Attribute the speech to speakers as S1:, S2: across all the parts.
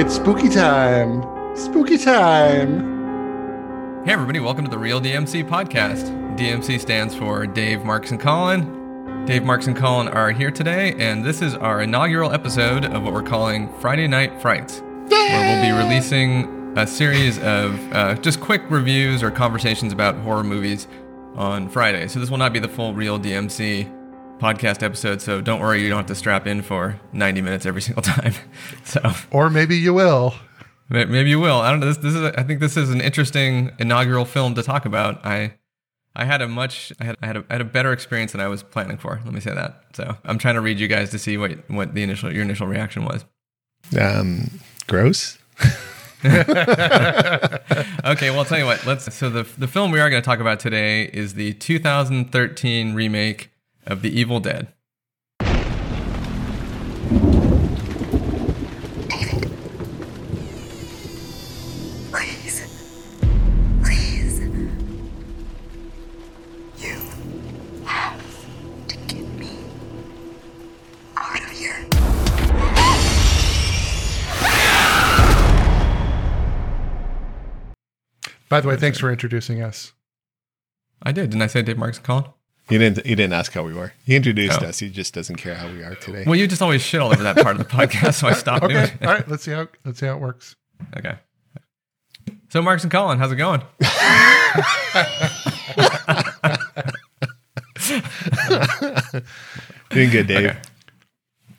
S1: It's spooky time. Spooky time.
S2: Hey, everybody, welcome to the Reel DMC podcast. DMC stands for Dave, Marks, and Colin. Dave, Marks, and Colin are here today, and this is our inaugural episode of what we're calling Friday Night Frights, where we'll be releasing a series of uh, just quick reviews or conversations about horror movies on Friday. So this will not be the full Reel DMC podcast episode, so don't worry, you don't have to strap in for 90 minutes every single time. So
S1: Or maybe you will.
S2: Maybe you will. I don't know. This, this is. A, I think this is an interesting inaugural film to talk about. I, I had a much. I had. I had a, I had a better experience than I was planning for. Let me say that. So I'm trying to read you guys to see what what the initial your initial reaction was.
S3: Um, gross.
S2: Okay. Well, I'll tell you what. Let's. So the the film we are going to talk about today is the 2013 remake of The Evil Dead.
S4: Please. Please. You have to get me out of here.
S1: By the way, thanks for introducing us.
S2: I did. Didn't I say Dave Marks and Colin?
S3: You didn't. You didn't ask how we were. He introduced
S2: Oh.
S3: us. He just doesn't care how we are today.
S2: Well, you just always shit all over that part of the podcast, so I stopped doing
S1: Okay.
S2: it.
S1: All right. Let's see how let's see how it works.
S2: Okay. So Marks and Colin, how's it going?
S3: Doing good, Dave.
S2: Okay.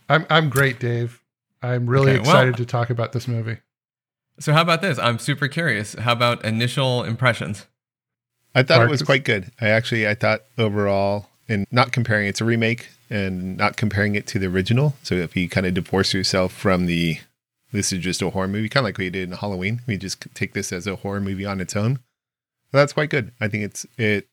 S1: I'm I'm great, Dave. I'm really
S2: Okay, well-
S1: excited to talk about this movie.
S2: So how about this? I'm super curious. How about initial impressions?
S3: I thought it was quite good. I actually, I thought overall, and not comparing it's a remake and not comparing it to the original. So if you kind of divorce yourself from the, this is just a horror movie, kind of like we did in Halloween. We just take this as a horror movie on its own. That's quite good. I think it's it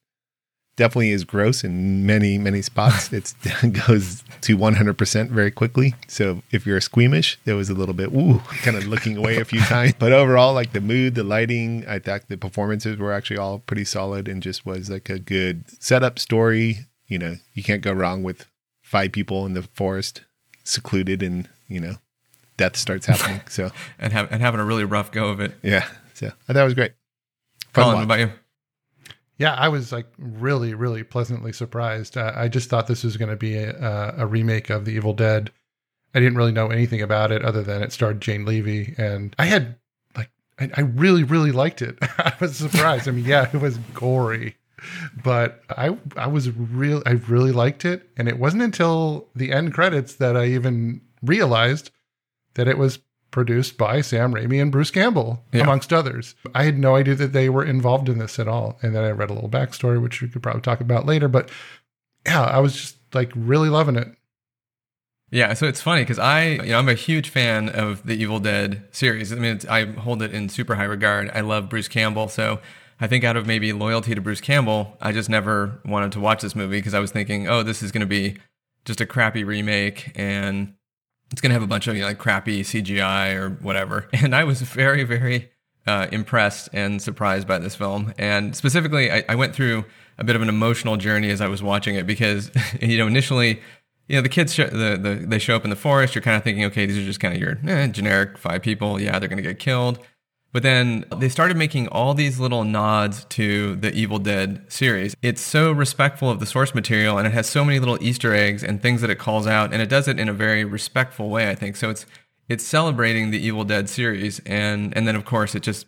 S3: definitely is gross in many many spots. It goes to 100% very quickly. So if you're squeamish, there was a little bit ooh, kind of looking away a few times. But overall, like the mood, the lighting, I thought the performances were actually all pretty solid and just was like a good setup story. You know, you can't go wrong with five people in the forest, secluded, and you know, death starts happening. So
S2: And, have, and having a really rough go of it.
S3: yeah, so I thought it was great. Fun
S2: Colin, what about you?
S1: Yeah, I was like really, really pleasantly surprised. Uh, I just thought this was going to be a, a remake of The Evil Dead. I didn't really know anything about it other than it starred Jane Levy, and I had like I, I really, really liked it. I was surprised. I mean, yeah, it was gory, but I I was real. I really liked it, and it wasn't until the end credits that I even realized that it was produced by Sam Raimi and Bruce Campbell,
S2: Yeah.
S1: amongst others. I had no idea that they were involved in this at all. And then I read a little backstory, which we could probably talk about later. But yeah, I was just like really loving it.
S2: Yeah, so it's funny because I, you know, I'm a huge fan of the Evil Dead series. I mean, it's, I hold it in super high regard. I love Bruce Campbell, so I think out of maybe loyalty to Bruce Campbell, I just never wanted to watch this movie because I was thinking, oh, this is going to be just a crappy remake and it's going to have a bunch of you know, like crappy CGI or whatever. And I was very, very uh, impressed and surprised by this film. And specifically, I, I went through a bit of an emotional journey as I was watching it because, you know, initially, you know, the kids, the, the, they show up in the forest. You're kind of thinking, okay, these are just kind of your eh, generic five people. Yeah, they're going to get killed. But then they started making all these little nods to the Evil Dead series. It's so respectful of the source material and it has so many little Easter eggs and things that it calls out and it does it in a very respectful way, I think. So it's it's celebrating the Evil Dead series and and then of course it just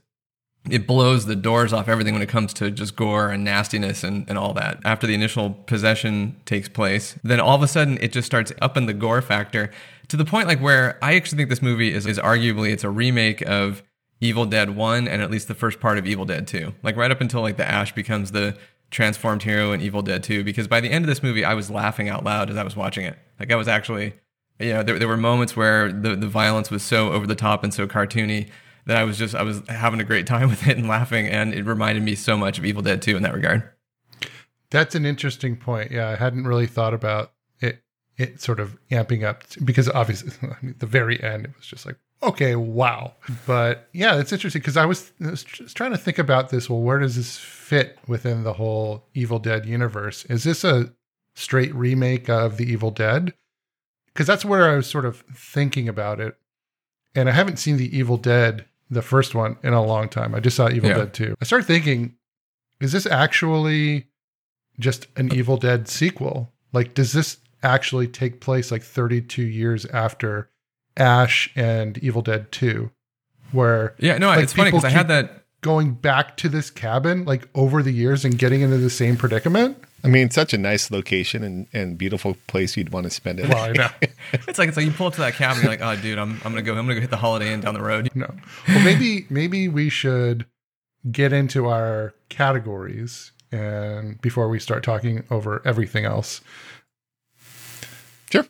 S2: it blows the doors off everything when it comes to just gore and nastiness and, and all that. After the initial possession takes place, then all of a sudden it just starts upping the gore factor to the point like where I actually think this movie is, is arguably it's a remake of Evil Dead 1 and at least the first part of Evil Dead 2. Like right up until like the Ash becomes the transformed hero in Evil Dead 2 because by the end of this movie I was laughing out loud as I was watching it. Like I was actually you know there, there were moments where the, the violence was so over the top and so cartoony that I was just I was having a great time with it and laughing and it reminded me so much of Evil Dead 2 in that regard.
S1: That's an interesting point. Yeah, I hadn't really thought about it. It sort of amping up because obviously, I mean, the very end, it was just like, okay, wow. But yeah, it's interesting because I was, I was just trying to think about this. Well, where does this fit within the whole Evil Dead universe? Is this a straight remake of the Evil Dead? Because that's where I was sort of thinking about it. and I haven't seen the Evil Dead, the first one, in a long time. I just saw Evil
S2: Yeah.
S1: Dead 2. I started thinking, is this actually just an uh. Evil Dead sequel? Like, does this actually take place like 32 years after Ash and Evil Dead 2? Where
S2: Yeah, no,
S1: Like,
S2: it's funny because I had that.
S1: going back to this cabin like over the years and getting into the same predicament?
S3: I mean, such a nice location and, and beautiful place you'd want to spend it.
S1: Well, I know.
S2: It's like it's like you pull up to that cabin, you're like, oh, dude, I'm, I'm gonna go, I'm gonna go hit the Holiday Inn down the road.
S1: No. Well, maybe maybe we should get into our categories and before we start talking over everything else.
S3: Sure.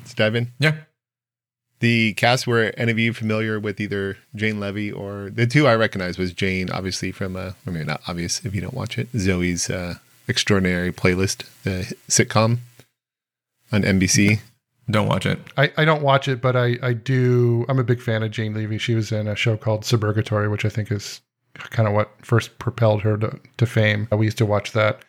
S3: Let's dive in.
S2: Yeah,
S3: The cast were any of you familiar with either Jane Levy or the two I recognize was Jane, obviously from uh, I mean not obvious if you don't watch it. Zoey's uh, Extraordinary Playlist, the sitcom on NBC.
S2: don't watch it.
S1: I, I don't watch it, but I, I do. I'm a big fan of Jane Levy. She was in a show called Suburgatory, which I think is kind of what first propelled her to, to fame. We used to watch that.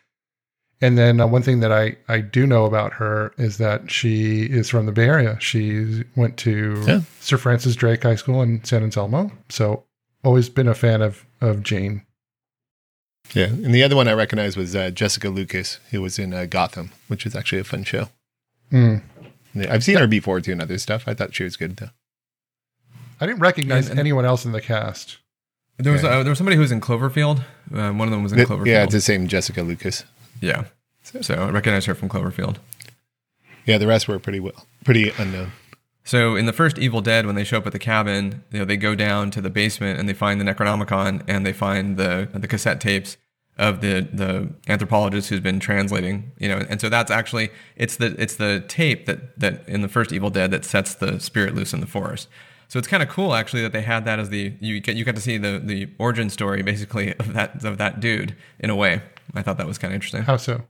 S1: And then uh, one thing that I, I do know about her is that she is from the Bay Area. She went to
S3: Yeah.
S1: Sir Francis Drake High School in San Anselmo. So always been a fan of, of Jane.
S3: Yeah, and the other one I recognize was uh, Jessica Lucas, who was in uh, Gotham, which was actually a fun show.
S1: Mm.
S3: Yeah, I've seen her before too and other stuff. I thought she was good though.
S1: I didn't recognize
S2: And- and-
S1: anyone else in the cast.
S2: There was
S3: Yeah.
S2: uh, there was somebody who was in Cloverfield. Uh, one of them was in
S3: Th-
S2: Cloverfield.
S3: yeah, it's the same Jessica Lucas.
S2: Yeah. So I recognize her from Cloverfield.
S3: Yeah, the rest were pretty well, pretty unknown.
S2: So in the first Evil Dead, when they show up at the cabin, you know, they go down to the basement and they find the Necronomicon and they find the the cassette tapes of the the anthropologist who's been translating. You know, and so that's actually it's the it's the tape that that in the first Evil Dead that sets the spirit loose in the forest. So it's kind of cool actually that they had that as the you get you got to see the the origin story basically of that of that dude in a way. I thought that was kind of interesting.
S1: How so?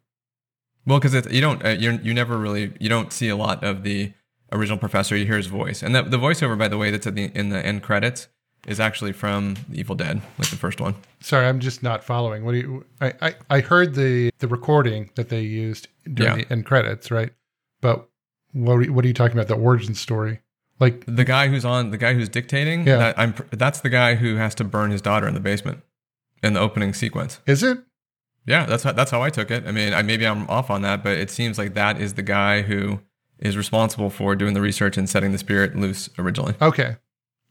S2: Well, because you don't, uh, you you never really, you don't see a lot of the original professor. You hear his voice, and the, the voiceover, by the way, that's at the in the end credits, is actually from Evil Dead, like the first one.
S1: Sorry, I'm just not following. What do you? I I, I heard the the recording that they used during
S2: Yeah.
S1: the end credits, right? But what are, you- what are you talking about? The origin story, like
S2: The guy who's on, the guy who's dictating,
S1: Yeah.
S2: that, I'm that's the guy who has to burn his daughter in the basement in the opening sequence.
S1: is it?
S2: Yeah, that's how, that's how I took it. I mean, I, maybe I'm off on that, but it seems like that is the guy who is responsible for doing the research and setting the spirit loose originally.
S1: Okay.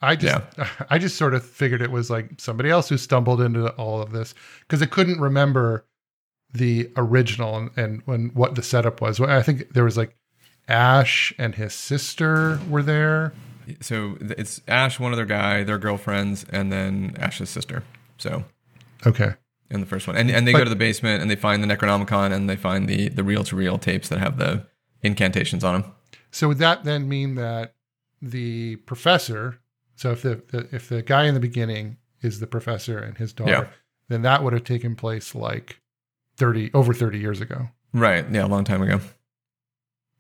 S1: I just I just sort of figured it was like somebody else who stumbled into all of this because I couldn't remember the original and, and when what the setup was. I think there was like Ash and his sister were there.
S2: So it's Ash, one other guy, their girlfriends, and then Ash's sister. So
S1: Okay.
S2: In the first one. And and they
S1: But-
S2: go to the basement and they find the Necronomicon and they find the the reel to reel tapes that have the incantations on them.
S1: So would that then mean that the professor? So if the, the if the guy in the beginning is the professor and his daughter,
S2: Yeah.
S1: then that would have taken place like thirty over thirty years ago.
S2: Right. Yeah, a long time ago.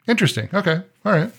S1: Interesting. Okay. All right.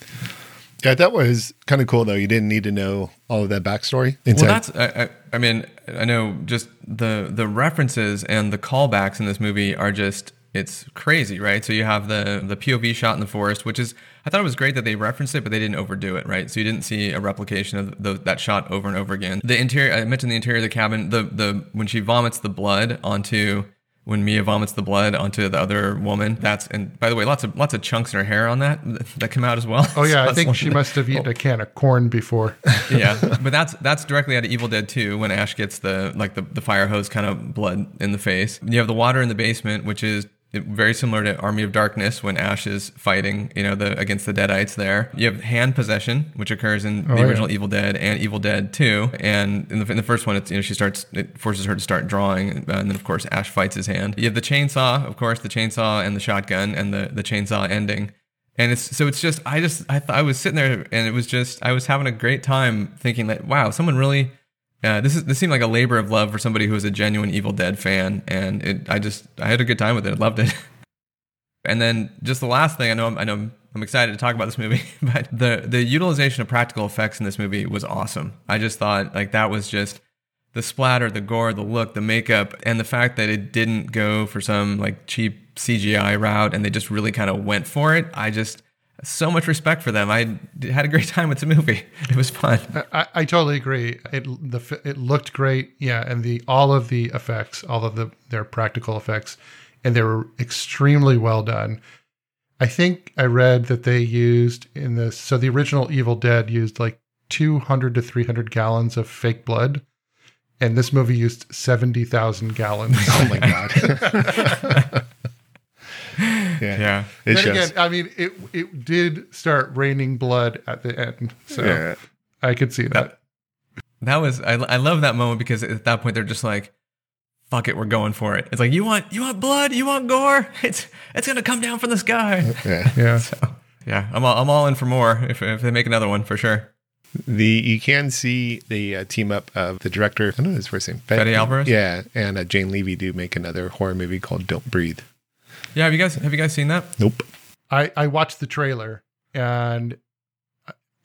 S3: Yeah, that was kind of cool though. You didn't need to know all of that backstory. Inside.
S2: Well, that's I, I, I mean I know just the the references and the callbacks in this movie are just it's crazy, right? So you have the the POV shot in the forest, which is I thought it was great that they referenced it, but they didn't overdo it, right? So you didn't see a replication of the, that shot over and over again. The interior, I mentioned the interior of the cabin. The the when she vomits the blood onto when Mia vomits the blood onto the other woman. That's and by the way, lots of lots of chunks in her hair on that that come out as well.
S1: Oh yeah,
S2: So
S1: I think she must have eaten a can of corn before.
S2: yeah, but that's that's directly out of Evil Dead 2 when Ash gets the like the, the fire hose kind of blood in the face. You have the water in the basement, which is very similar to Army of Darkness when Ash is fighting, you know, the against the Deadites there. You have hand possession, which occurs in oh, the
S1: Oh, yeah.
S2: original Evil Dead and Evil Dead 2. And in the, in the first one, it's, you know, she starts, it forces her to start drawing. Uh, and then, of course, Ash fights his hand. You have the chainsaw, of course, the chainsaw and the shotgun and the, the chainsaw ending. And it's so it's just I just I th- I was sitting there and it was just I was having a great time thinking that wow someone really uh, this is this seemed like a labor of love for somebody who was a genuine Evil Dead fan and it I just I had a good time with it. I loved it. And then just the last thing I know I'm, I know I'm excited to talk about this movie but the the utilization of practical effects in this movie was awesome. I just thought like that was just the splatter, the gore, the look, the makeup, and the fact that it didn't go for some like cheap CGI route and they just really kind of went for it. I just so much respect for them. I had a great time with the movie. It was fun.
S1: I, I totally agree. It the it looked great, yeah, and the all of the effects, all of the their practical effects, and they were extremely well done. I think I read that they used in this. So the original Evil Dead used like 200 to 300 gallons of fake blood, and this movie used 70,000 gallons.
S3: Oh my god. yeah.
S2: Yeah.
S3: It
S1: then again, I mean, it it did start raining blood at the end, so
S3: yeah.
S1: I could see that.
S2: That was I, I love that moment because at that point they're just like, "Fuck it, we're going for it." It's like you want you want blood, you want gore. It's it's gonna come down from the sky.
S3: Yeah.
S1: Yeah.
S2: So yeah, I'm all, I'm all in for more if if they make another one for sure.
S3: The you can see the uh, team up of the director. I don't know his first name.
S2: Fede Alvarez?
S3: Yeah, and uh, Jane Levy do make another horror movie called Don't Breathe.
S2: Yeah, have you guys have you guys seen that?
S3: Nope.
S1: I I watched the trailer and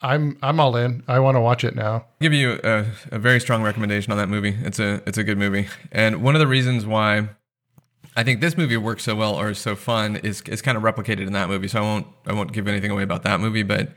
S1: I'm I'm all in. I want to watch it now.
S2: I'll give you a, a very strong recommendation on that movie. It's a it's a good movie, and one of the reasons why I think this movie works so well or is so fun is is kind of replicated in that movie. So I won't I won't give anything away about that movie, but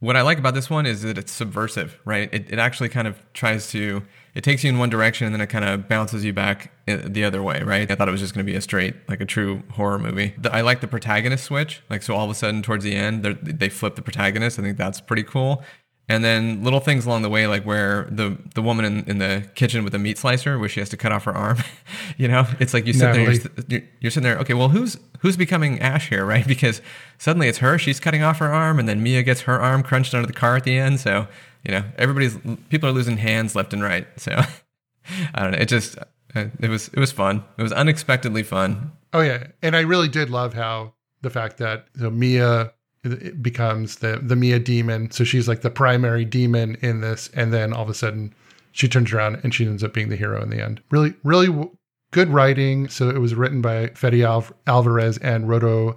S2: what I like about this one is that it's subversive, right? It, it actually kind of tries to, it takes you in one direction and then it kind of bounces you back eh, the other way, right? I thought it was just going to be a straight, like a true horror movie. The, I like the protagonist switch. Like, so all of a sudden towards the end, they flip the protagonist. I think that's pretty cool. And then little things along the way, like where the, the woman in, in the kitchen with the meat slicer, where she has to cut off her arm, you know, it's like you sit there,
S1: Natalie.
S2: you're, you're, you're sitting there, okay, well, who's who's becoming Ash here, right? Because suddenly it's her, she's cutting off her arm, and then Mia gets her arm crunched under the car at the end. So you know, everybody's people are losing hands left and right. So I don't know. It just uh, it was it was fun. It was unexpectedly fun.
S1: Oh yeah, and I really did love how the fact that so Mia it becomes the the Mia demon. So she's like the primary demon in this, and then all of a sudden she turns around and she ends up being the hero in the end. Really, really w- good writing. So it was written by Fede Alv- Alvarez and Rodo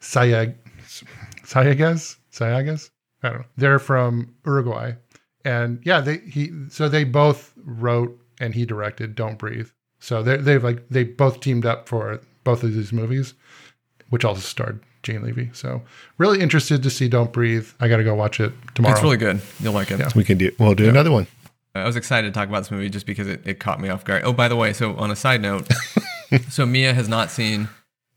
S1: Sayag Sayagas Sayagas. I don't know. They're from Uruguay, and yeah, they he so they both wrote and he directed Don't Breathe. So they they've like they both teamed up for both of these movies, which also starred Jane Levy. So really interested to see Don't Breathe. I got to go watch it tomorrow.
S2: It's really good. You'll like it.
S1: Yeah.
S3: We can do. We'll do another one.
S2: I was excited to talk about this movie just because it, it caught me off guard. Oh, by the way, so on a side note, so Mia has not seen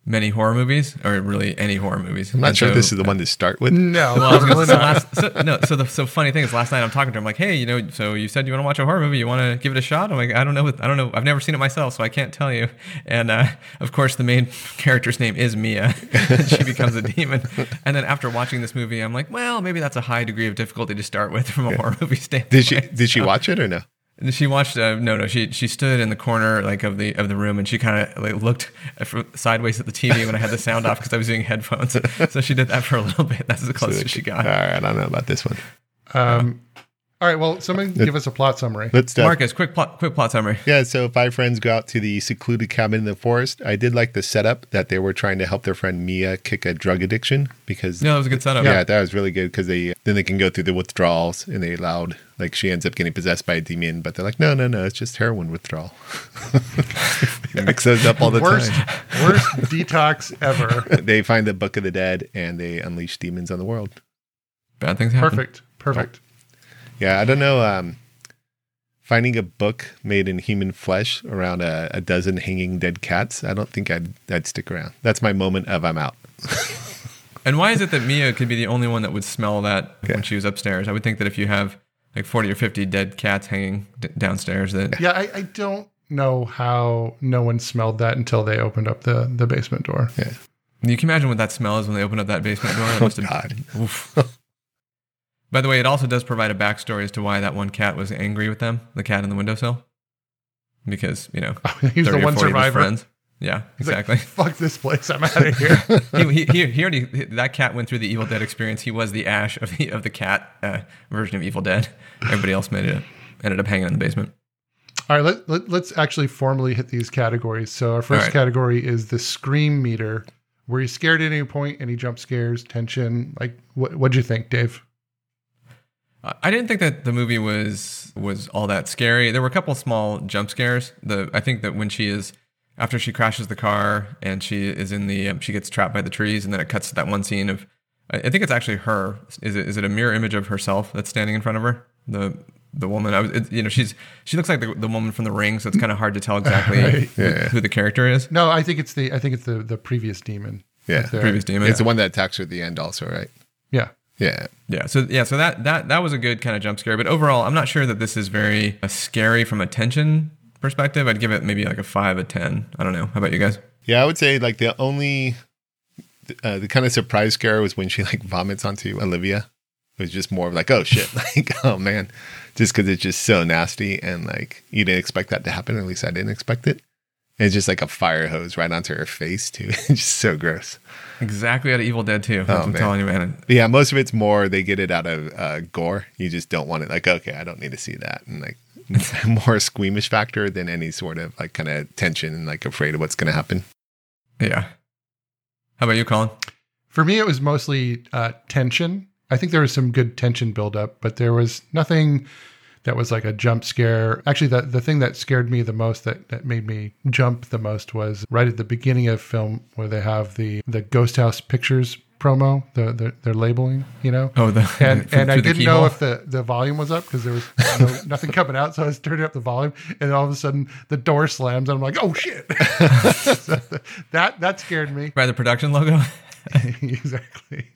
S2: many horror movies, or really any horror movies.
S3: I'm not sure if this is the one to start with.
S1: No,
S2: Well, I was gonna,
S1: really
S2: so last, so, no. So the so funny thing is, last night I'm talking to him like, hey, you know, so you said you want to watch a horror movie, you want to give it a shot? I'm like, I don't know, I don't know, I've never seen it myself, so I can't tell you. And uh, of course, the main character's name is Mia. she becomes a demon, and then after watching this movie, I'm like, well, maybe that's a high degree of difficulty to start with from a horror movie standpoint.
S3: Did she did she watch it or no?
S2: And She watched. Uh, no, no. She she stood in the corner like of the of the room, and she kind of like looked sideways at the TV when I had the sound off because I was using headphones. So she did that for a little bit. That's as close as she got.
S3: right, I don't know about this one.
S1: Um, all right. Well, someone give us a plot summary.
S3: Let's start.
S2: Marcus, quick plot, quick plot summary.
S3: Yeah, so five friends go out to the secluded cabin in the forest. I did like the setup that they were trying to help their friend Mia kick a drug addiction because
S2: No, that was a good setup.
S3: yeah, that was really good because they then they can go through the withdrawals and they allowed like she ends up getting possessed by a demon, but they're like, no, no, no, it's just heroin withdrawal. Mix those up all the
S1: worst
S3: time.
S1: worst detox ever.
S3: They find the book of the dead and they unleash demons on the world.
S2: Bad things happen.
S1: Perfect. Perfect.
S3: Yeah, I don't know. Um, finding a book made in human flesh around a, a dozen hanging dead cats, I don't think I'd I'd stick around. That's my moment of I'm out.
S2: And why is it that Mia could be the only one that would smell that
S3: Yeah.
S2: when she was upstairs? I would think that if you have like forty or fifty dead cats hanging d- downstairs, that
S1: Yeah, I, I don't know how no one smelled that until they opened up the the basement door.
S3: Yeah.
S2: you can imagine what that smell is when they open up that basement door. That
S3: Oh
S2: must have
S3: God.
S2: Oof. By the way, it also does provide a backstory as to why that one cat was angry with them, the cat in the windowsill. Because, you know,
S1: He's
S2: 30
S1: the one
S2: 40 of his
S1: survivor.
S2: friends. Yeah,
S1: He's like,
S2: exactly.
S1: Fuck this place. I'm out of here.
S2: he, he, he, he already that cat went through the Evil Dead experience. He was the Ash of the of the cat uh, version of Evil Dead. Everybody else made it ended up hanging in the basement.
S1: All right, let, let, let's actually formally hit these categories. So our first
S2: right.
S1: category is the scream meter. Were you scared at any point? Any jump scares, tension? Like, what what'd you think, Dave?
S2: I- I didn't think that the movie was was all that scary. There were a couple small jump scares. The I think that when she is after she crashes the car and she is in the um, she gets trapped by the trees and then it cuts to that one scene of I I think it's actually her. Is it is it a mirror image of herself that's standing in front of her? The the woman. I was, it, you know, she's she looks like the, the woman from The Ring, so it's kind of hard to tell exactly
S1: Right.
S2: who,
S3: Yeah.
S2: who the character is.
S1: No, I think it's the I think it's the the previous demon.
S3: Yeah.
S1: Up there.
S2: Previous demon.
S3: It's the one that attacks her at the end, also, right?
S1: Yeah.
S3: Yeah.
S2: Yeah, so yeah, so that that that was a good kind of jump scare, but overall, I'm not sure that this is very uh, scary from a tension perspective. I'd give it maybe like a five, a ten. I don't know. How about you guys?
S3: Yeah, I would say like the only uh, the kind of surprise scare was when she like vomits onto Olivia. It was just more of like, oh shit, like oh man, just because it's just so nasty and like you didn't expect that to happen. At least I didn't expect it. And it's just like a fire hose right onto her face too. it's just so gross.
S2: Exactly out of Evil Dead 2. That's what I'm
S3: man.
S2: telling you, man.
S3: Yeah, most of it's more they get it out of uh, gore. You just don't want it. Like okay, I don't need to see that, and like more squeamish factor than any sort of like kind of tension and like afraid of what's going to happen.
S2: Yeah. How about you, Colin?
S1: For me, it was mostly uh, tension. I think there was some good tension buildup, but there was nothing that was like a jump scare. Actually, the, the thing that scared me the most, that, that made me jump the most, was right at the beginning of film where they have the, the Ghost House Pictures promo, the, the their labeling, you know?
S2: Oh, the
S1: and and I didn't know if the, the volume was up because there was no, nothing coming out. So I was turning up the volume, and all of a sudden the door slams, and I'm like, "Oh shit!" So that that scared me
S2: by the production logo.
S1: exactly.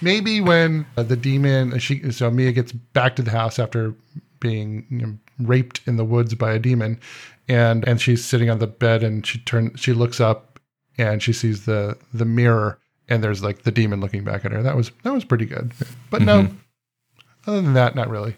S1: Maybe when uh, the demon, she so Mia gets back to the house after being you know, raped in the woods by a demon, and and she's sitting on the bed, and she turn she looks up, and she sees the the mirror, and there's like the demon looking back at her. That was that was pretty good, but no, other than that, not really.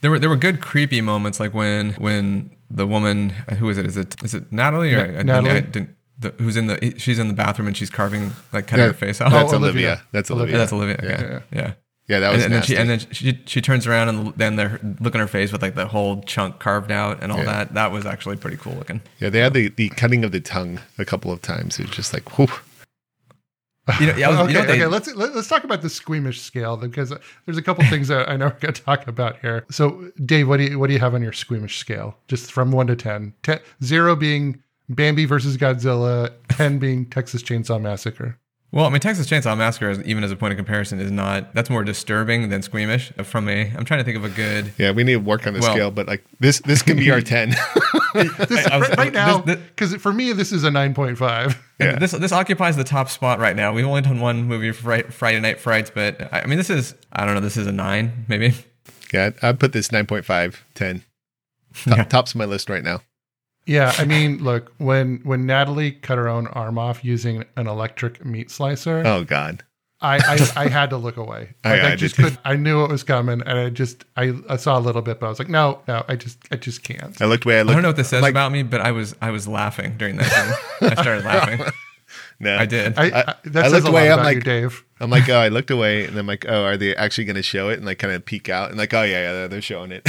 S2: There were there were good creepy moments like when when the woman who is it is it is it Natalie or
S1: Na-
S2: I- I-
S1: Natalie.
S2: I didn't- the, who's in the she's in the bathroom and she's carving like cutting
S3: Yeah.
S2: her face oh, off.
S3: That's
S1: Oh,
S3: Olivia.
S1: Olivia.
S3: That's
S1: Olivia.
S3: Olivia.
S2: Yeah, that's Olivia. Okay.
S1: Yeah.
S2: Yeah.
S3: Yeah, that was
S2: and, and then she and then she she turns around and then they're looking at her face with like the whole chunk carved out and all
S3: Yeah.
S2: that. That was actually pretty cool looking.
S3: Yeah, they had the, the cutting of the tongue a couple of times. It's just like, whew.
S2: You know, yeah, was-
S1: okay,
S2: you know they-
S1: okay. Let's let, let's talk about the squeamish scale because there's a couple things that I know we're going to talk about here. So, Dave, what do you what do you have on your squeamish scale? Just from one to ten. Ten zero being Bambi versus Godzilla, ten being Texas Chainsaw Massacre.
S2: Well, I mean, Texas Chainsaw Massacre, is- even as a point of comparison, is not. That's more disturbing than squeamish. Uh, from a, I'm trying to think of a good.
S3: Yeah, we need to work on the
S2: Well-
S3: scale, but like this this can be our 10.
S1: This,
S2: I was-
S1: right, right now,
S2: this- this-
S1: because for me this is a nine point five.
S3: Yeah.
S2: This this occupies the top spot right now. We've only done one movie, Fright, Friday Night Frights, but I I mean, this is. I don't know. This is a nine, maybe.
S3: yeah, I put this 9.5, 10. Top,
S2: Yeah.
S3: Tops my list right now.
S1: Yeah, I mean, look when when Natalie cut her own arm off using an electric meat slicer,
S3: Oh, God.
S1: I, I I had to look away.
S3: I-
S1: Like, I,
S3: I
S1: just
S3: did.
S1: could. I knew it was coming, and I just I, I saw a little bit, but I was like, no, no, I just I just can't.
S3: I looked away. I, looked,
S2: I don't know what this says
S3: like,
S2: about me, but I was I was laughing during that scene. I started laughing.
S3: No.
S2: I did.
S1: I,
S3: I-
S1: I, that
S3: I
S1: says
S3: looked
S1: a
S3: away,
S1: lot
S3: I'm
S1: about you,
S3: like-
S1: Dave.
S3: I'm like, oh, I looked away and I'm like, oh, are they actually going to show it? And like kind of peek out and like, oh, yeah, yeah, they're showing it.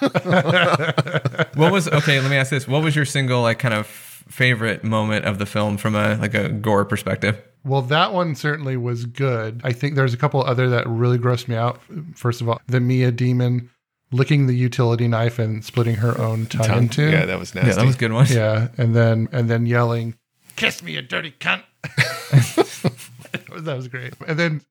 S2: what was okay? Let me ask this: What was your single like kind of favorite moment of the film from a like a gore perspective?
S1: Well, that one certainly was good. I think there's a couple other that really grossed me out. First of all, the Mia demon licking the utility knife and splitting her own tongue, into.
S3: yeah, that was nasty.
S2: Yeah, that was a good one.
S1: Yeah, and then and then yelling, "Kiss me, you dirty cunt!" that was great. And then,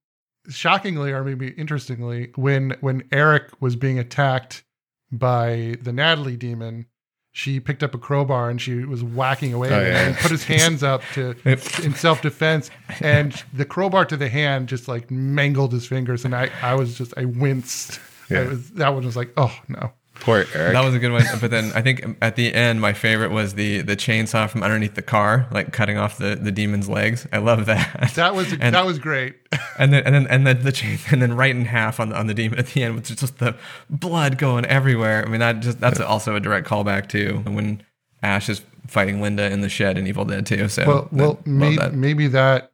S1: shockingly, or maybe interestingly, when when Eric was being attacked by the Natalie demon, she picked up a crowbar and she was whacking away
S3: Oh, yeah.
S1: and put his hands up to in self defense, and the crowbar to the hand just like mangled his fingers, and I I was just I winced.
S3: Yeah.
S1: Was, that one was like, oh no.
S3: Poor Eric.
S2: That was a good one. But then I think at the end, my favorite was the the chainsaw from underneath the car, like cutting off the, the demon's legs. I love that.
S1: That was
S2: and,
S1: that was great.
S2: and then and then and then the chain and then right in half on the on the demon at the end with just the blood going everywhere. I mean that just that's also a direct callback to when Ash is fighting Linda in the shed in Evil Dead 2. So
S1: Well,
S2: I
S1: well, may,
S2: that.
S1: maybe that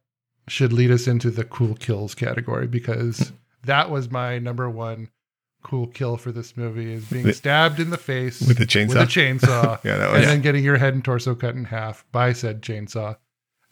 S1: should lead us into the cool kills category because that was my number one cool kill for this movie is being
S3: With-
S1: stabbed in the face
S3: with a chainsaw?
S1: with a chainsaw,
S3: Yeah, that
S1: and
S3: was-
S1: then getting your head and torso cut in half by said chainsaw.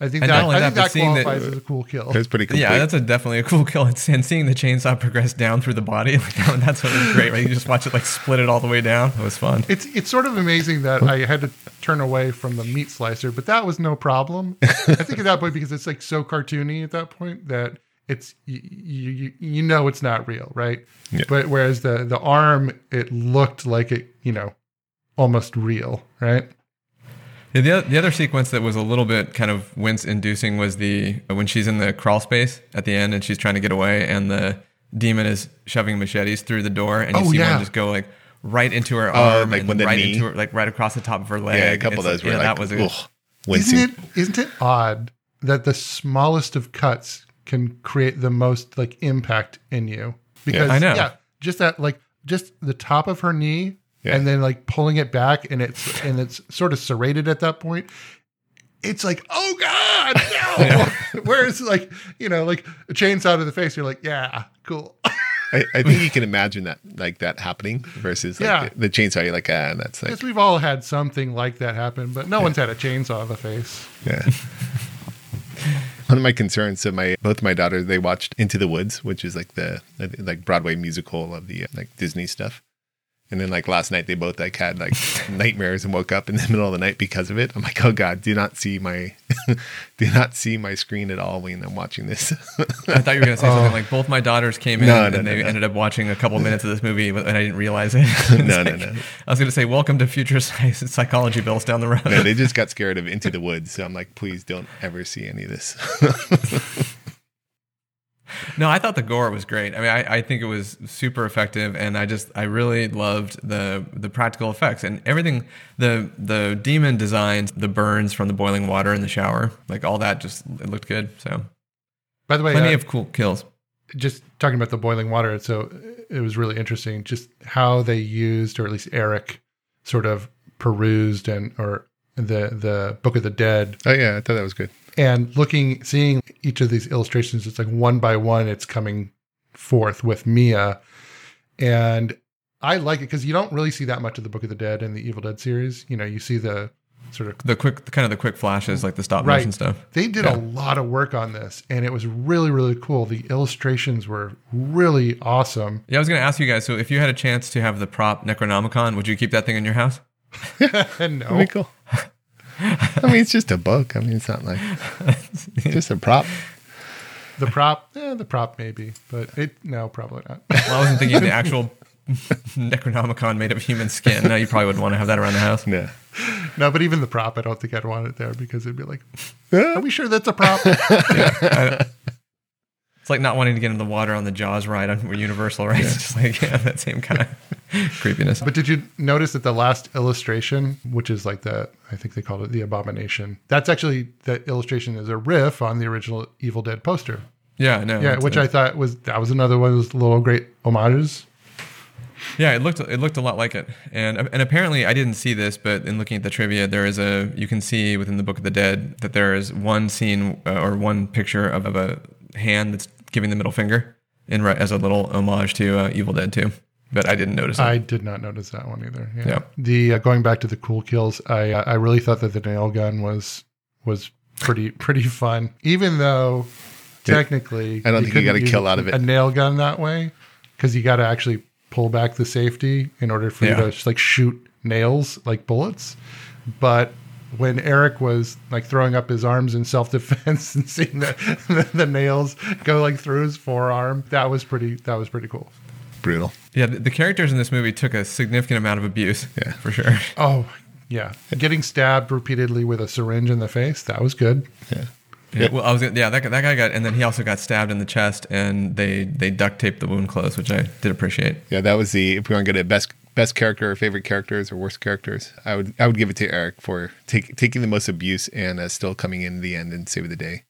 S1: I think
S2: And
S1: that
S2: not only
S1: I
S2: that, but
S1: that
S2: seeing that-
S1: as a cool kill.
S3: It was pretty complete.
S2: Yeah, that's a definitely a cool kill. And and seeing the chainsaw progress down through the body, like that, that's what was great. Right, you just watch it like split it all the way down. It was fun.
S1: It's it's sort of amazing that I had to turn away from the meat slicer, but that was no problem. I think at that point because it's like so cartoony at that point that it's you you, you know it's not real, right?
S3: Yeah.
S1: But whereas the the arm it looked like it you know almost real, right?
S2: Yeah, the, oth- the other sequence that was a little bit kind of wince inducing was the uh, when she's in the crawl space at the end and she's trying to get away and the demon is shoving machetes through the door and you
S1: Oh,
S2: see
S1: yeah.
S2: one just go like right into her
S3: Oh,
S2: arm
S3: like
S2: and
S3: when the
S2: right
S3: knee-
S2: into her like right across the top of her leg.
S3: yeah, a couple of those were
S2: yeah,
S3: like,
S2: that was a,
S3: ugh, wincing.
S1: Isn't it isn't it odd that the smallest of cuts can create the most like impact in you? Because
S2: I know.
S1: yeah, just that like just the top of her knee
S3: Yeah.
S1: and then like pulling it back and it's and it's sort of serrated at that point. It's like, oh God, no. Whereas like, you know, like a chainsaw to the face, you're like, yeah, cool.
S3: I, I think you can imagine that like that happening versus like
S1: Yeah.
S3: the, the chainsaw. You're like, ah, that's like,
S1: Because we've all had something like that happen, but no one's had a chainsaw in the face.
S3: yeah. One of my concerns. So my both my daughters they watched Into the Woods, which is like the like Broadway musical of the like Disney stuff. And then like last night they both like had like nightmares and woke up in the middle of the night because of it. I'm like, oh god, do not see my do not see my screen at all when I'm watching this.
S2: I thought you were going to say something oh. like both my daughters came in
S3: No,
S2: and
S3: no, no,
S2: they
S3: no.
S2: ended up watching a couple minutes of this movie and I didn't realize it.
S3: No, no,
S2: like-
S3: no.
S2: I was going to say welcome to future psy- psychology bills down the road.
S3: no, they just got scared of Into the Woods. So I'm like, please don't ever see any of this.
S2: No, I thought the gore was great. I mean, I, I think it was super effective, and I just I really loved the the practical effects and everything. The the demon designs, the burns from the boiling water in the shower, like all that, just it looked good. So
S1: By the way,
S2: plenty
S1: uh,
S2: of cool kills.
S1: just talking about the boiling water, so it was really interesting just how they used, or at least Eric sort of perused and or the the Book of the Dead
S3: oh yeah, I thought that was good.
S1: And looking seeing each of these illustrations it's like one by one it's coming forth with Mia and I like it because you don't really see that much of the Book of the Dead in the Evil Dead series. You know, you see the sort of
S2: The quick, kind of the quick flashes, like the stop
S1: Right.
S2: motion stuff.
S1: they did
S2: Yeah.
S1: a lot of work on this and it was really really cool. The illustrations were really awesome.
S2: Yeah, I was going to ask you guys. So, if you had a chance to have the prop Necronomicon, would you keep that thing in your house?
S1: And no,
S3: That'd be cool. I mean, it's just a book. I mean, it's not like just a prop.
S1: the prop, eh, the prop maybe, but it no, probably not.
S2: Well, I wasn't thinking the actual Necronomicon made of human skin. No, you probably wouldn't want to have that around the house.
S3: Yeah.
S1: no, but even the prop, I don't think I'd want it there because it'd be like, are we sure that's a prop?
S2: It's like not wanting to get in the water on the Jaws ride on Universal, right? It's just like yeah, that same kind of creepiness.
S1: But did you notice that the last illustration, which is like the, I think they called it the abomination, that's actually, that illustration is a riff on the original Evil Dead poster.
S2: yeah, no,
S1: Yeah,
S2: it's
S1: which
S2: a-
S1: I thought was, that was another one of those little great homages.
S2: yeah, it looked it looked a lot like it, and and apparently I didn't see this, but in looking at the trivia, there is a you can see within the Book of the Dead that there is one scene uh, or one picture of, of a hand that's giving the middle finger in as a little homage to uh, Evil Dead 2. But I didn't notice it.
S1: I did not notice that one either. Yeah.
S2: Yeah.
S1: The uh, going back to the cool kills, I uh, I really thought that the nail gun was was pretty pretty fun, even though technically
S3: I don't think you got a kill out of it.
S1: A nail gun that way because you got to actually pull back the safety in order for
S2: Yeah.
S1: you to just like shoot nails like bullets. But when Eric was like throwing up his arms in self defense and seeing the, the the nails go like through his forearm, that was pretty that was pretty cool.
S3: Brutal.
S2: Yeah, the, the characters in this movie took a significant amount of abuse.
S3: Yeah.
S2: for sure.
S1: Oh, yeah. Getting stabbed repeatedly with a syringe in the face, that was good.
S3: Yeah.
S2: Yeah, well, I was gonna- yeah that guy, that guy got and then he also got stabbed in the chest and they they duct taped the wound closed, which I did appreciate.
S3: Yeah, that was the if we want to get to best best character or favorite characters or worst characters, I would I would give it to Eric for take, taking the most abuse and uh, still coming in the end and saving the day.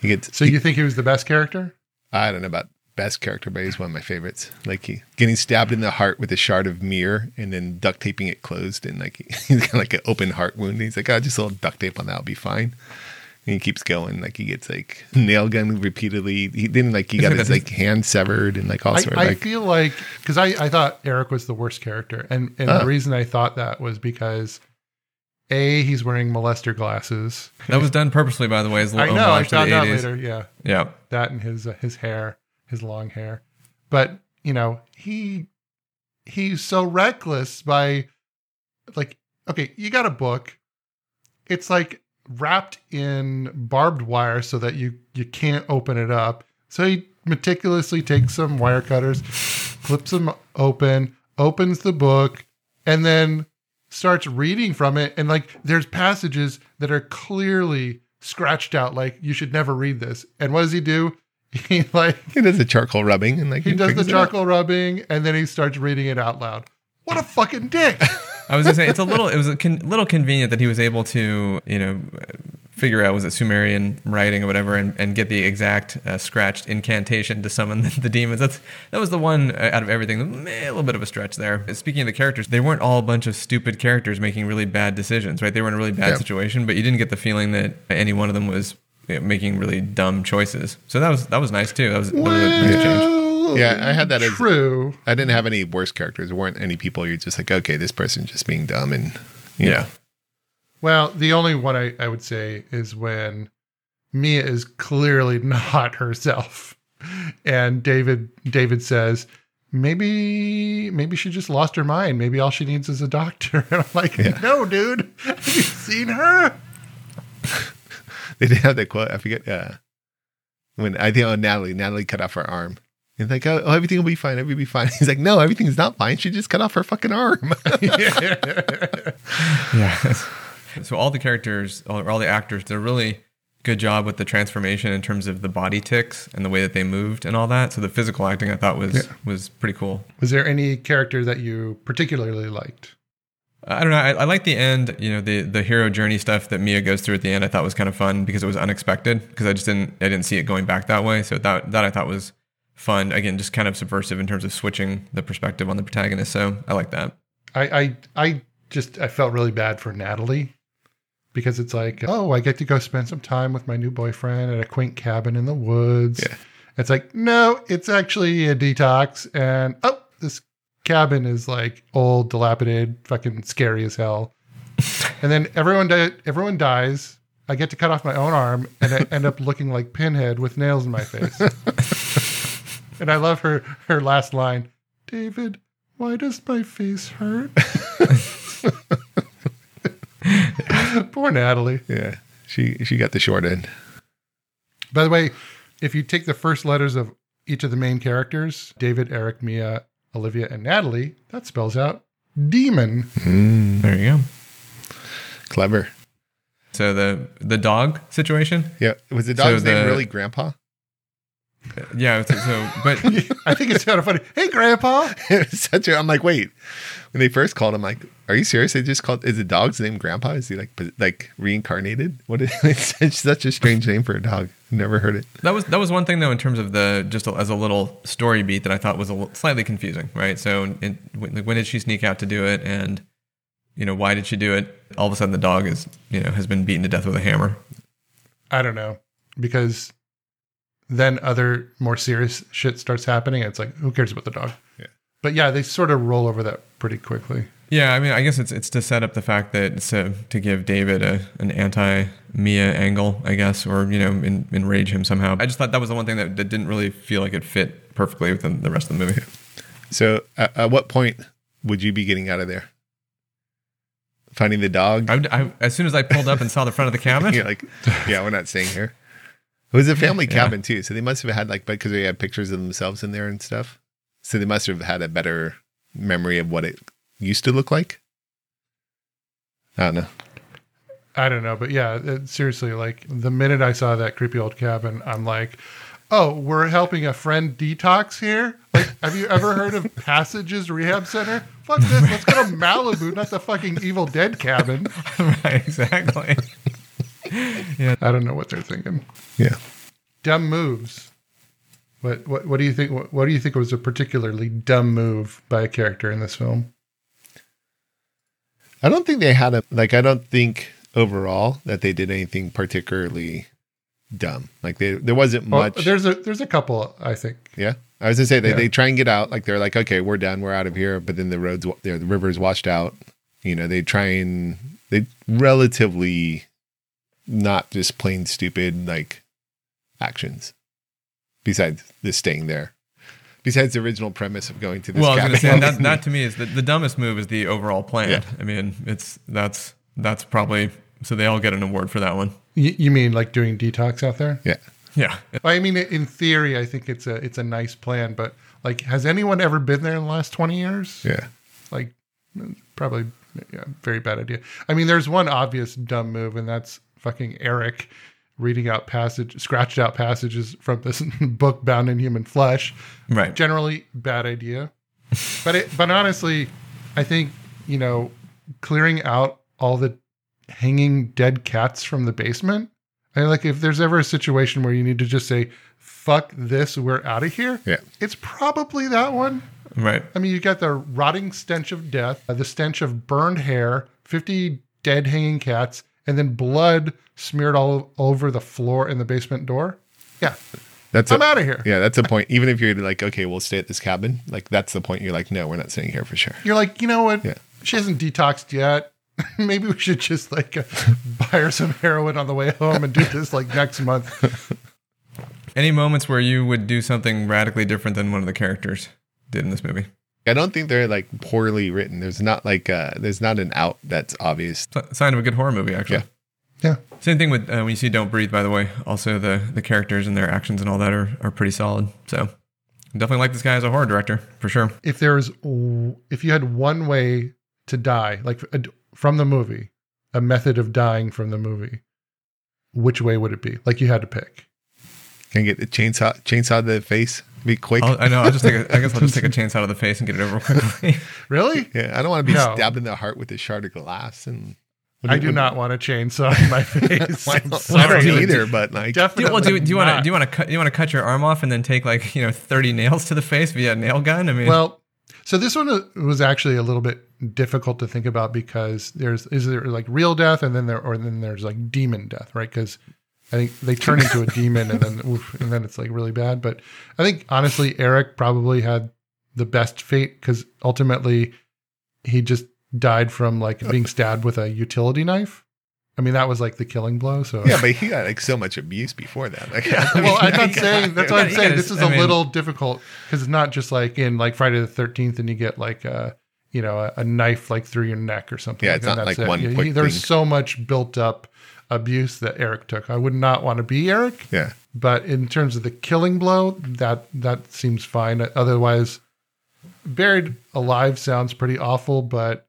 S3: He gets
S1: So you think he was the best character?
S3: I don't know about best character, but he's one of my favorites. Like he getting stabbed in the heart with a shard of mirror and then duct taping it closed and like he's got like an open heart wound. He's like, oh, just a little duct tape on that will be fine. And he keeps going. Like he gets like nail gun repeatedly. He then like he got his like hand severed and like all
S1: I,
S3: sort of
S1: I
S3: like
S1: feel like because I, I thought Eric was the worst character, and and
S3: Oh.
S1: the reason I thought that was because A, he's wearing molester glasses.
S2: That was done purposely, by the way, as a
S1: I
S2: little
S1: know. I
S2: homage to
S1: found out later. Yeah,
S2: Yeah.
S1: that and his uh, his hair, his long hair. But you know, he he's so reckless by like okay, you got a book. It's like wrapped in barbed wire so that you you can't open it up. So he meticulously takes some wire cutters, flips them open, opens the book, and then starts reading from it. And like there's passages that are clearly scratched out, like you should never read this. And what does he do? He like
S3: He does the charcoal rubbing and like
S1: he does the
S3: figures it out.
S1: charcoal rubbing and then he starts reading it out loud. What a fucking dick.
S2: I was gonna say it's a little. It was a con- little convenient that he was able to, you know, figure out was it Sumerian writing or whatever, and, and get the exact uh, scratched incantation to summon the, the demons. That's that was the one uh, out of everything. meh, A little bit of a stretch there. Speaking of the characters, they weren't all a bunch of stupid characters making really bad decisions, right? They were in a really bad
S3: Yeah.
S2: situation, but you didn't get the feeling that any one of them was you know, making really dumb choices. So that was that was nice too. That was, that was a nice change.
S3: Yeah, I had that as-
S1: true.
S3: I didn't have any worse characters. There weren't any people you're just like, okay, this person's just being dumb and you
S2: Yeah.
S3: know.
S1: Well, the only one I, I would say is when Mia is clearly not herself. And David David says, maybe maybe she just lost her mind. Maybe all she needs is a doctor. And I'm like,
S3: Yeah.
S1: no, dude. Have you seen her?
S3: They did have that quote. I forget. Uh, when I think, oh, Natalie, Natalie cut off her arm. And like, oh, oh, everything will be fine. Everything will be fine. He's like, no, everything's not fine. She just cut off her fucking arm.
S2: Yeah. so all the characters, or all the actors, did a really good job with the transformation in terms of the body tics and the way that they moved and all that. So the physical acting I thought was
S1: Yeah.
S2: was pretty cool.
S1: Was there any character that you particularly liked?
S2: Uh, I don't know. I, I like the end. You know, the the hero journey stuff that Mia goes through at the end. I thought was kind of fun because it was unexpected. Because I just didn't I didn't see it going back that way. So that that I thought was fun. Again, just kind of subversive in terms of switching the perspective on the protagonist. So I like that.
S1: I, I I just I felt really bad for Natalie because it's like, oh, I get to go spend some time with my new boyfriend at a quaint cabin in the woods.
S3: Yeah.
S1: It's like, no, it's actually a detox, and oh, this cabin is like old, dilapidated, fucking scary as hell. and then everyone di- everyone dies. I get to cut off my own arm, and I end up looking like Pinhead with nails in my face. and I love her her last line, David. Why does my face hurt? Poor Natalie.
S3: yeah. She she got the short end.
S1: By the way, if you take the first letters of each of the main characters, David, Eric, Mia, Olivia, and Natalie, that spells out demon.
S2: Hmm, there you go.
S3: Clever.
S2: So the the dog situation.
S3: Yeah. Was the
S2: So
S3: dog's name really Grandpa?
S2: Uh, yeah. So, so but
S1: I think it's kind of funny. Hey, Grandpa.
S3: It was such a. I'm like, wait. When they first called him, like, are you serious? They just called. Is the dog's name Grandpa? Is he like like reincarnated? What is? It's such a strange name for a dog. Never heard it.
S2: That was that was one thing though in terms of the just as a little story beat that I thought was a slightly confusing, right? So in, when, when did she sneak out to do it, and you know why did she do it? All of a sudden the dog is you know has been beaten to death with a hammer.
S1: I don't know because then other more serious shit starts happening. It's like, who cares about the dog?
S3: Yeah.
S1: But yeah, they sort of roll over that pretty quickly.
S2: Yeah, I mean, I guess it's it's to set up the fact that it's to, to give David a, an anti Mia angle, I guess, or you know, en, enrage him somehow. I just thought that was the one thing that, that didn't really feel like it fit perfectly within the rest of the movie.
S3: So, at, at what point would you be getting out of there? Finding the dog?
S2: I, I, as soon as I pulled up and saw the front of the cabin,
S3: You're like, yeah, we're not staying here. It was a family
S2: Yeah.
S3: cabin too, so they must have had like because they had pictures of themselves in there and stuff. So they must have had a better memory of what it used to look like. I don't know.
S1: I don't know, but yeah, it, seriously, like the minute I saw that creepy old cabin, I'm like, oh, we're helping a friend detox here. Like, have you ever heard of Passages Rehab Center? Fuck this. Let's go to Malibu, not the fucking Evil Dead cabin.
S2: right, exactly.
S1: Yeah, I don't know what they're thinking.
S3: Yeah.
S1: Dumb moves. What what what do you think? What, what do you think was a particularly dumb move by a character in this film?
S3: I don't think they had a like. I don't think overall that they did anything particularly dumb. Like they, there wasn't
S1: Well,
S3: much.
S1: there's a there's a couple. I think.
S3: yeah, I was gonna say they,
S1: Yeah.
S3: they try and get out. Like they're like, okay, we're done, we're out of here. But then the roads, the the rivers washed out. You know, they try and they relatively not just plain stupid like actions. Besides the staying there, besides the original premise of going to this
S2: well, I was
S3: cabin.
S2: going to say that, that to me is the, the dumbest move is the overall plan.
S3: Yeah.
S2: I mean, it's that's that's probably so they all get an award for that one.
S1: You, you mean like doing detox out there?
S3: yeah,
S2: Yeah,
S1: I mean, in theory, I think it's a it's a nice plan, but like, has anyone ever been there in the last twenty years?
S3: yeah.
S1: Like, probably, yeah, very bad idea. I mean, there's one obvious dumb move, and that's fucking Eric reading out passage, scratched out passages from this book bound in human flesh.
S2: right.
S1: Generally, bad idea. But it, but honestly, I think you know, clearing out all the hanging dead cats from the basement. I like if there's ever a situation where you need to just say, "Fuck this, we're out of here."
S3: Yeah.
S1: it's probably that one.
S2: Right.
S1: I mean, you got the rotting stench of death, uh, the stench of burned hair, 50 dead hanging cats, and then blood smeared all over the floor in the basement door. Yeah,
S3: That's
S1: I'm
S3: a-
S1: out of here.
S3: Yeah, that's the point. Even if you're like, okay, we'll stay at this cabin. Like that's the point. You're like, no, we're not staying here for sure.
S1: You're like, you know what?
S3: Yeah.
S1: She hasn't detoxed yet. Maybe we should just like uh, buy her some heroin on the way home and do this like next month.
S2: Any moments where you would do something radically different than one of the characters did in this movie?
S3: I don't think they're like poorly written. There's not like uh there's not an out that's obvious.
S2: Sign of a good horror movie, actually.
S3: Yeah.
S1: Yeah.
S2: Same thing with uh, when you see Don't Breathe. By the way, also the the characters and their actions and all that are are pretty solid. So definitely like this guy as a horror director for sure.
S1: If there is, if you had one way to die, like from the movie, a method of dying from the movie, which way would it be? Like you had to pick.
S3: Can I get the chainsaw chainsaw to the face? Be quick.
S2: I'll, I know. I'll just take. A, I guess I'll just take a chainsaw to the face and get it over quickly.
S1: Really?
S3: yeah, I don't want to be
S1: No.
S3: stabbed in the heart with a shard of glass. And
S1: I do not want a chainsaw in my face.
S3: I
S1: I'm sorry.
S3: I don't either, but like,
S1: Definitely.
S2: well, do, do you want to do you want to cut do you want to cut your arm off and then take like you know thirty nails to the face via a nail gun? I mean,
S1: Well, so this one was actually a little bit difficult to think about because there's is there like real death and then there or then there's like demon death, right? Because I think they turn into a demon and then oof, and then it's like really bad. But I think honestly, Eric probably had the best fate because ultimately he just died from like being stabbed with a utility knife. I mean, that was like the killing blow. So
S3: yeah, but he got like so much abuse before that. Like, I mean,
S1: well, I'm not saying that's what I'm saying. This is
S2: I
S1: a
S2: mean-
S1: little difficult because it's not just like in like Friday the Thirteenth, and you get like a you know a, a knife like through your neck or something.
S3: Yeah,
S1: like
S3: it's
S1: that,
S3: not
S1: and
S3: like one
S1: Yeah,
S3: quick
S1: There's
S3: thing.
S1: so much built up abuse that Eric took. I would not want to be Eric,
S3: yeah,
S1: but in terms of the killing blow, that that seems fine. Otherwise, buried alive sounds pretty awful, but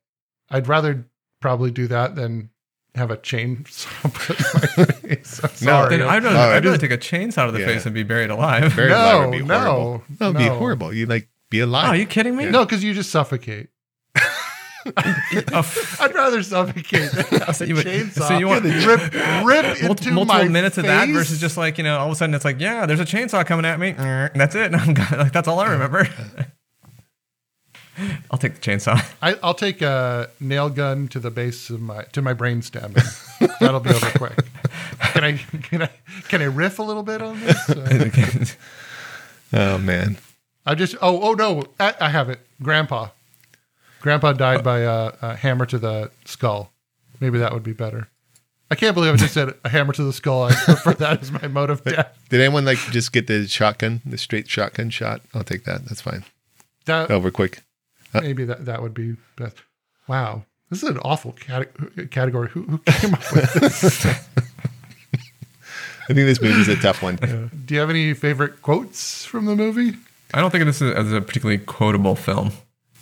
S1: I'd rather probably do that than have a chainsaw put in my face. I'm
S3: No,
S1: sorry.
S2: then I'd rather,
S3: Oh,
S2: I'd
S3: it
S2: rather
S3: is-
S2: take a chainsaw to the
S3: Yeah.
S2: face and be buried alive.
S3: Buried
S1: No,
S3: alive would be
S1: no,
S3: horrible. That would be horrible. You'd like be
S2: Oh,
S3: alive.
S2: are you kidding me?
S1: No, because you just suffocate.
S2: F-
S1: I'd rather suffocate than have
S2: So
S1: a
S2: you would-
S1: chainsaw.
S2: so you want-
S1: rip, rip into
S2: multiple, multiple
S1: my
S2: minutes of that
S1: face?
S2: versus just like you know all of a sudden it's like yeah there's a chainsaw coming at me and that's it I'm go- like that's all I remember. I'll take the chainsaw.
S1: I, I'll take a nail gun to the base of my to my brainstem. and That'll be over quick. Can I can I can I riff a little bit on this? Uh,
S3: oh man,
S1: I just oh oh no I, I have it. Grandpa, Grandpa died by a, a hammer to the skull. Maybe that would be better. I can't believe I just said a hammer to the skull. I prefer that as my mode of death.
S3: did anyone like just get the shotgun, the straight shotgun shot? I'll take that. That's fine.
S1: That
S3: Over quick.
S1: Uh, maybe that that would be best. Wow, this is an awful cate- category. Who, who came up with this?
S3: I think this movie's a tough one.
S1: Do you have any favorite quotes from the movie?
S2: I don't think of this as as a particularly quotable film.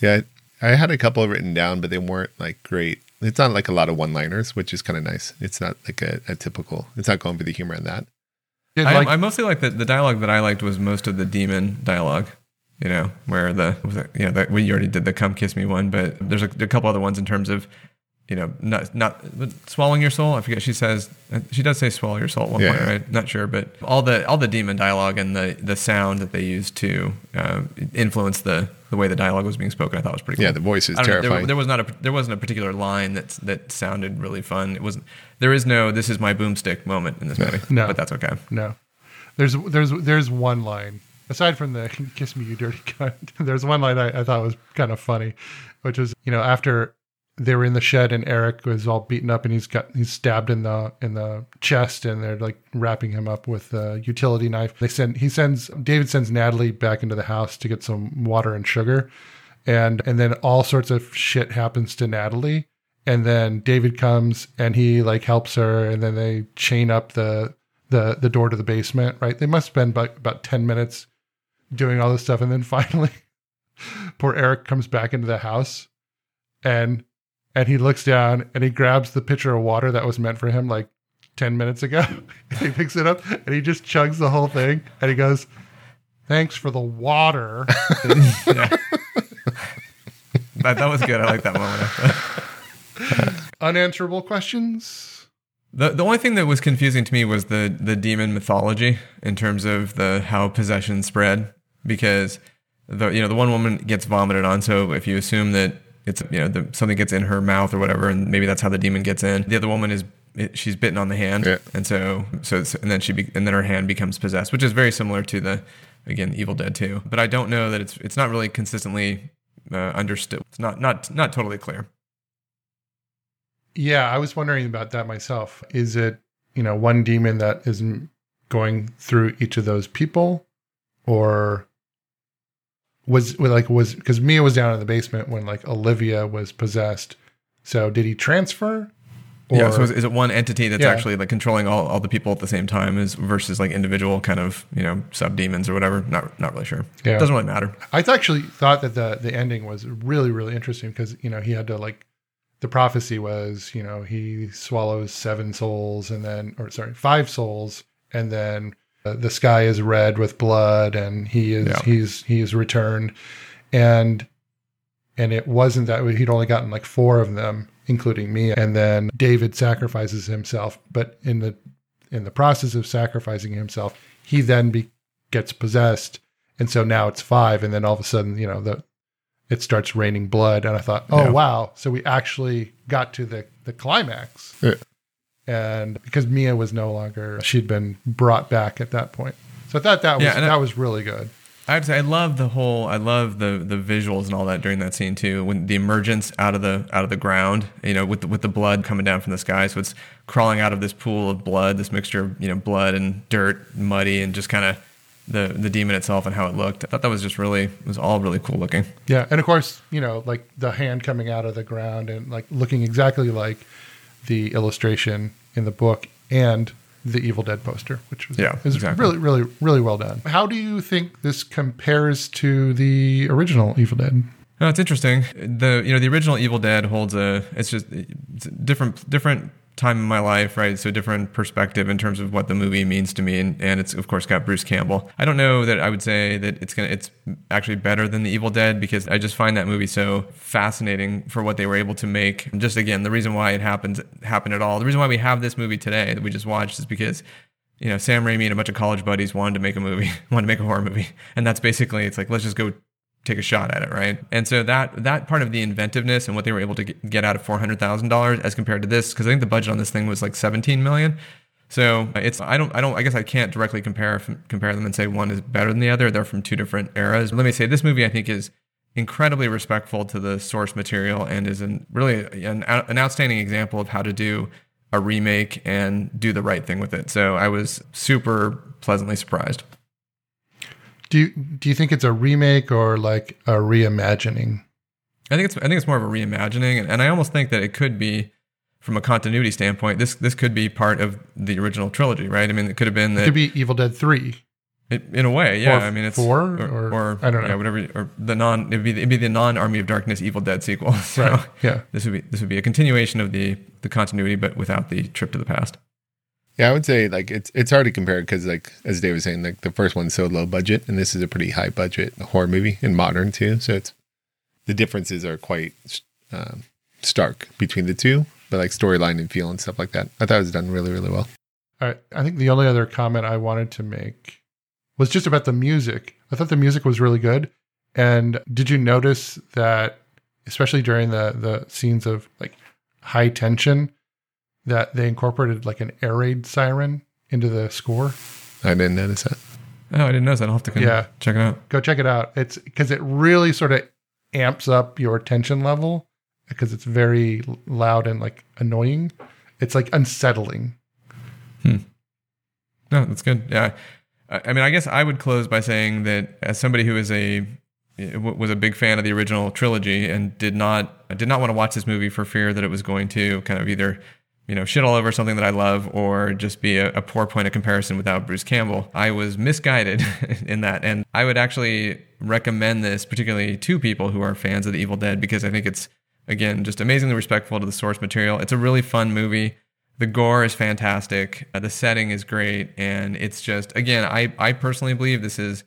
S3: Yeah, I had a couple written down, but they weren't like great. It's not like a lot of one-liners, which is kind of nice. It's not like a, a typical. It's not going for the humor in that.
S1: Did
S2: I,
S1: like
S2: I mostly like the, the dialogue that I liked was most of the demon dialogue. You know, where the what was it, you know that we already did the "Come Kiss Me" one, but there's a, a couple other ones in terms of you know not not swallowing your soul. I forget she says she does say swallow your soul at one
S3: Yeah.
S2: point, right? Not sure, but all the all the demon dialogue and the the sound that they used to uh, influence the the way the dialogue was being spoken, I thought was pretty. Cool.
S3: Yeah, the voice is
S2: I don't know, there-
S3: terrifying.
S2: there, was not a there wasn't a particular line that that sounded really fun. It wasn't. There is no "this is my boomstick" moment in this movie,
S1: No.
S2: but that's okay.
S1: no. There's there's there's one line aside from the "kiss me, you dirty cunt." There's one line I, I thought was kind of funny, which was you know after they were in the shed and Eric was all beaten up and he's got he's stabbed in the in the chest and they're like wrapping him up with a utility knife. They send he sends David sends Natalie back into the house to get some water and sugar. And and then all sorts of shit happens to Natalie. And then David comes and he like helps her and then they chain up the the the door to the basement, right? They must spend about, about 10 minutes doing all this stuff and then finally poor Eric comes back into the house and and he looks down and he grabs the pitcher of water that was meant for him like 10 minutes ago. he picks it up and he just chugs the whole thing and he goes, Thanks for the water.
S2: that, that was good. I like that moment.
S1: Unanswerable questions.
S2: The the only thing that was confusing to me was the the demon mythology in terms of the how possession spread because the you know the one woman gets vomited on so if you assume that it's you know the, something gets in her mouth or whatever and maybe that's how the demon gets in. The other woman is it, she's bitten on the hand.
S3: Yeah.
S2: and so so it's, and then she be, and then her hand becomes possessed which is very similar to the again Evil Dead 2 but I don't know that it's it's not really consistently uh, understood. It's not not not totally clear.
S1: Yeah, I was wondering about that myself. Is it, you know, one demon that is going through each of those people or was like was because Mia was down in the basement when like Olivia was possessed. So did he transfer?
S2: yeah. So is, is it one entity that's
S1: Yeah.
S2: actually like controlling all, all the people at the same time, is versus like individual kind of you know sub demons or whatever? Not not really sure.
S1: Yeah.
S2: Doesn't really matter.
S1: I actually thought that the the ending was really really interesting because you know he had to like the prophecy was you know he swallows seven souls and then or sorry five souls and then Uh, the sky is red with blood and he is
S2: Yeah.
S1: he's he's returned. And and it wasn't that he'd only gotten like four of them including me. And then David sacrifices himself. But in the in the process of sacrificing himself he then be, gets possessed. And so now it's five. And then all of a sudden you know the it starts raining blood. And i thought oh
S2: Yeah.
S1: wow. So we actually got to the the climax.
S3: Yeah.
S1: And because mia was no longer she'd been brought back at that point so i thought that was
S2: Yeah, and I-
S1: that was really good
S2: I'd say I love the whole. I love the the visuals and all that during that scene too. When the emergence out of the out of the ground, you know, with the, with the blood coming down from the sky, so it's crawling out of this pool of blood, this mixture of you know blood and dirt, muddy, and just kind of the the demon itself and how it looked. I thought that was just really it was all really cool looking.
S1: yeah and of course you know like the hand coming out of the ground and like looking exactly like the illustration in the book and the Evil Dead poster, which was
S2: Yeah,
S1: is
S2: exactly.
S1: really, really, really well done. How do you think this compares to the original Evil Dead?
S2: No, it's interesting. The you know the original Evil Dead holds a it's just it's different different time in my life, right? So different perspective in terms of what the movie means to me, and, and it's of course got Bruce Campbell. I don't know that I would say that it's gonna it's actually better than the Evil Dead because I just find that movie so fascinating for what they were able to make. And just again, the reason why it happened happened at all. The reason why we have this movie today that we just watched is because you know, Sam Raimi and a bunch of college buddies wanted to make a movie, wanted to make a horror movie. And that's basically, it's like, let's just go take a shot at it, right? And so that that part of the inventiveness and what they were able to get, out of four hundred thousand dollars as compared to this, because I think the budget on this thing was like seventeen million. So uh, it's I don't I don't I guess I can't directly compare compare them and say one is better than the other. They're from two different eras. Let me say this movie I think is incredibly respectful to the source material and is an, really an, an outstanding example of how to do a remake and do the right thing with it. So I was super pleasantly surprised.
S1: Do you, do you think it's a remake or like a reimagining?
S2: I think it's I think it's more of a reimagining, and, and I almost think that it could be, from a continuity standpoint, this this could be part of the original trilogy, right? I mean, it could have been
S1: It
S2: that
S1: could be Evil Dead Three.
S2: it, in a way, yeah.
S1: Or
S2: I mean, it's
S1: four,
S2: or,
S1: or- I don't know.
S2: yeah, whatever, or the non it'd be it'd be the non Army of Darkness Evil Dead sequel. So
S1: Right. Yeah.
S2: this would be this would be a continuation of the the continuity, but without the trip to the past.
S3: Yeah, I would say like it's it's hard to compare because like as Dave was saying, like the first one's so low budget, and this is a pretty high budget horror movie and modern too. So it's the differences are quite um, stark between the two, but like storyline and feel and stuff like that. I thought it was done really really well.
S1: All right. I think the only other comment I wanted to make was just about the music. I thought the music was really good. And did you notice that, especially during the the scenes of like high tension, that they incorporated like an air raid siren into the score?
S3: I didn't notice that.
S2: Oh, I didn't know that. I'll have to
S1: Yeah.
S2: check it out.
S1: Go check it out. It's because it really sort of amps up your tension level because it's very loud and like annoying. It's like unsettling. Hmm.
S2: No, that's good. Yeah. I I mean, I guess I would close by saying that as somebody who is a eh, was a big fan of the original trilogy and did not did not want to watch this movie for fear that it was going to kind of either you know shit all over something that I love or just be a, a poor point of comparison without Bruce Campbell. I was misguided in that, and I would actually recommend this particularly to people who are fans of the Evil Dead because I think it's again just amazingly respectful to the source material. It's a really fun movie. The gore is fantastic. Uh, the setting is great, and it's just again, I I personally believe this is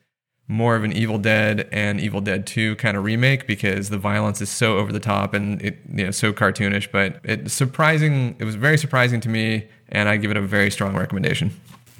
S2: more of an Evil Dead and Evil Dead 2 kind of remake because the violence is so over the top and it you know so cartoonish. But it's surprising. It was very surprising to me, and I give it a very strong recommendation.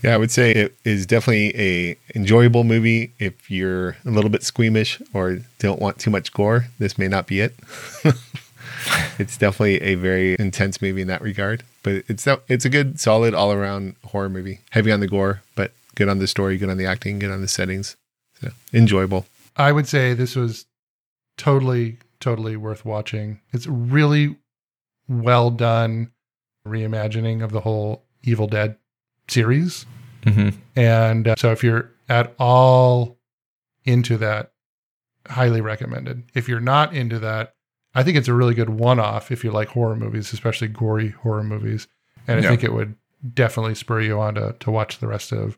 S3: Yeah, I would say it is definitely a enjoyable movie. If you're a little bit squeamish or don't want too much gore, this may not be it. it's definitely a very intense movie in that regard, but it's it's a good, solid, all around horror movie. Heavy on the gore, but good on the story, good on the acting, good on the settings. So enjoyable.
S1: I would say this was totally, totally worth watching. It's really well done reimagining of the whole Evil Dead series.
S2: Mm-hmm.
S1: And uh, so if you're at all into that, highly recommended. If you're not into that, I think it's a really good one off if you like horror movies, especially gory horror movies. And I
S2: Yeah.
S1: think it would definitely spur you on to, to watch the rest of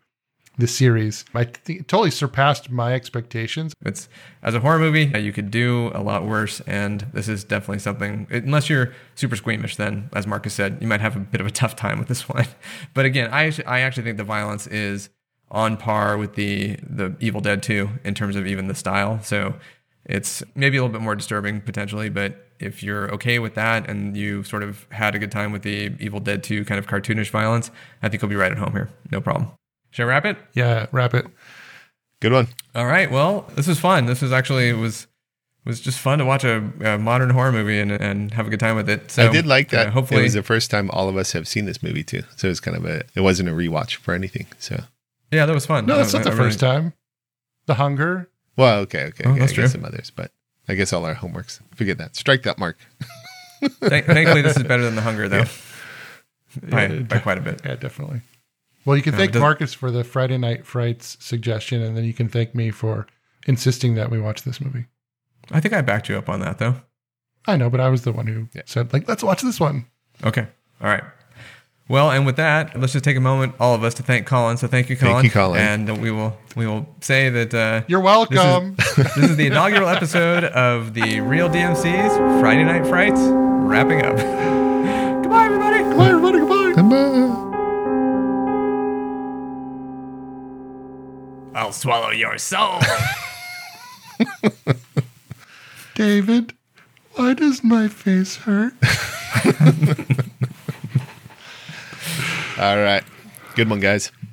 S1: the series. I think it totally surpassed my expectations.
S2: It's as a horror movie, you could do a lot worse, and this is definitely something. Unless you're super squeamish, then as Marcus said, you might have a bit of a tough time with this one. But again, I actu- I actually think the violence is on par with the the Evil Dead 2 in terms of even the style. So it's maybe a little bit more disturbing potentially, but if you're okay with that and you sort of had a good time with the Evil Dead 2 kind of cartoonish violence, I think you'll be right at home here. No problem. Shall I wrap it?
S1: Yeah, wrap it.
S3: Good one.
S2: All right. Well, this was fun. This was actually it was was just fun to watch a, a modern horror movie and, and have a good time with it. So
S3: I did like that.
S2: uh, hopefully,
S3: it was the first time all of us have seen this movie too. So it was kind of a. It wasn't a rewatch for anything. So
S2: yeah, that was fun.
S1: No, that's
S2: I-
S1: not the
S2: I really-
S1: first time. The Hunger.
S3: well, okay, okay,
S2: Oh,
S3: okay. I
S2: that's
S3: guess
S2: true.
S3: some others, but I guess all our homeworks. Forget that. Strike that mark.
S2: Thank- thankfully, this is better than The Hunger, though, by,
S1: Yeah.
S2: by quite a bit.
S1: Yeah, definitely. Well, you can thank
S2: it
S1: Marcus for the Friday Night Frights suggestion, and then you can thank me for insisting that we watch this movie.
S2: I think I backed you up on that, though.
S1: I know, but I was the one who
S3: Yeah.
S1: said, like, let's watch this one.
S2: Okay. All right. Well, and with that, let's just take a moment, all of us, to thank Colin. So thank you, Colin.
S3: Thank you, Colin.
S2: And we will we will say that uh,
S1: You're welcome.
S2: this is the inaugural episode of the Reel DMC's Friday Night Frights wrapping up. Goodbye, everybody.
S1: Goodbye, everybody. Goodbye.
S3: Goodbye.
S2: I'll swallow your soul.
S1: David, why does my face hurt?
S3: All right. Good one, guys.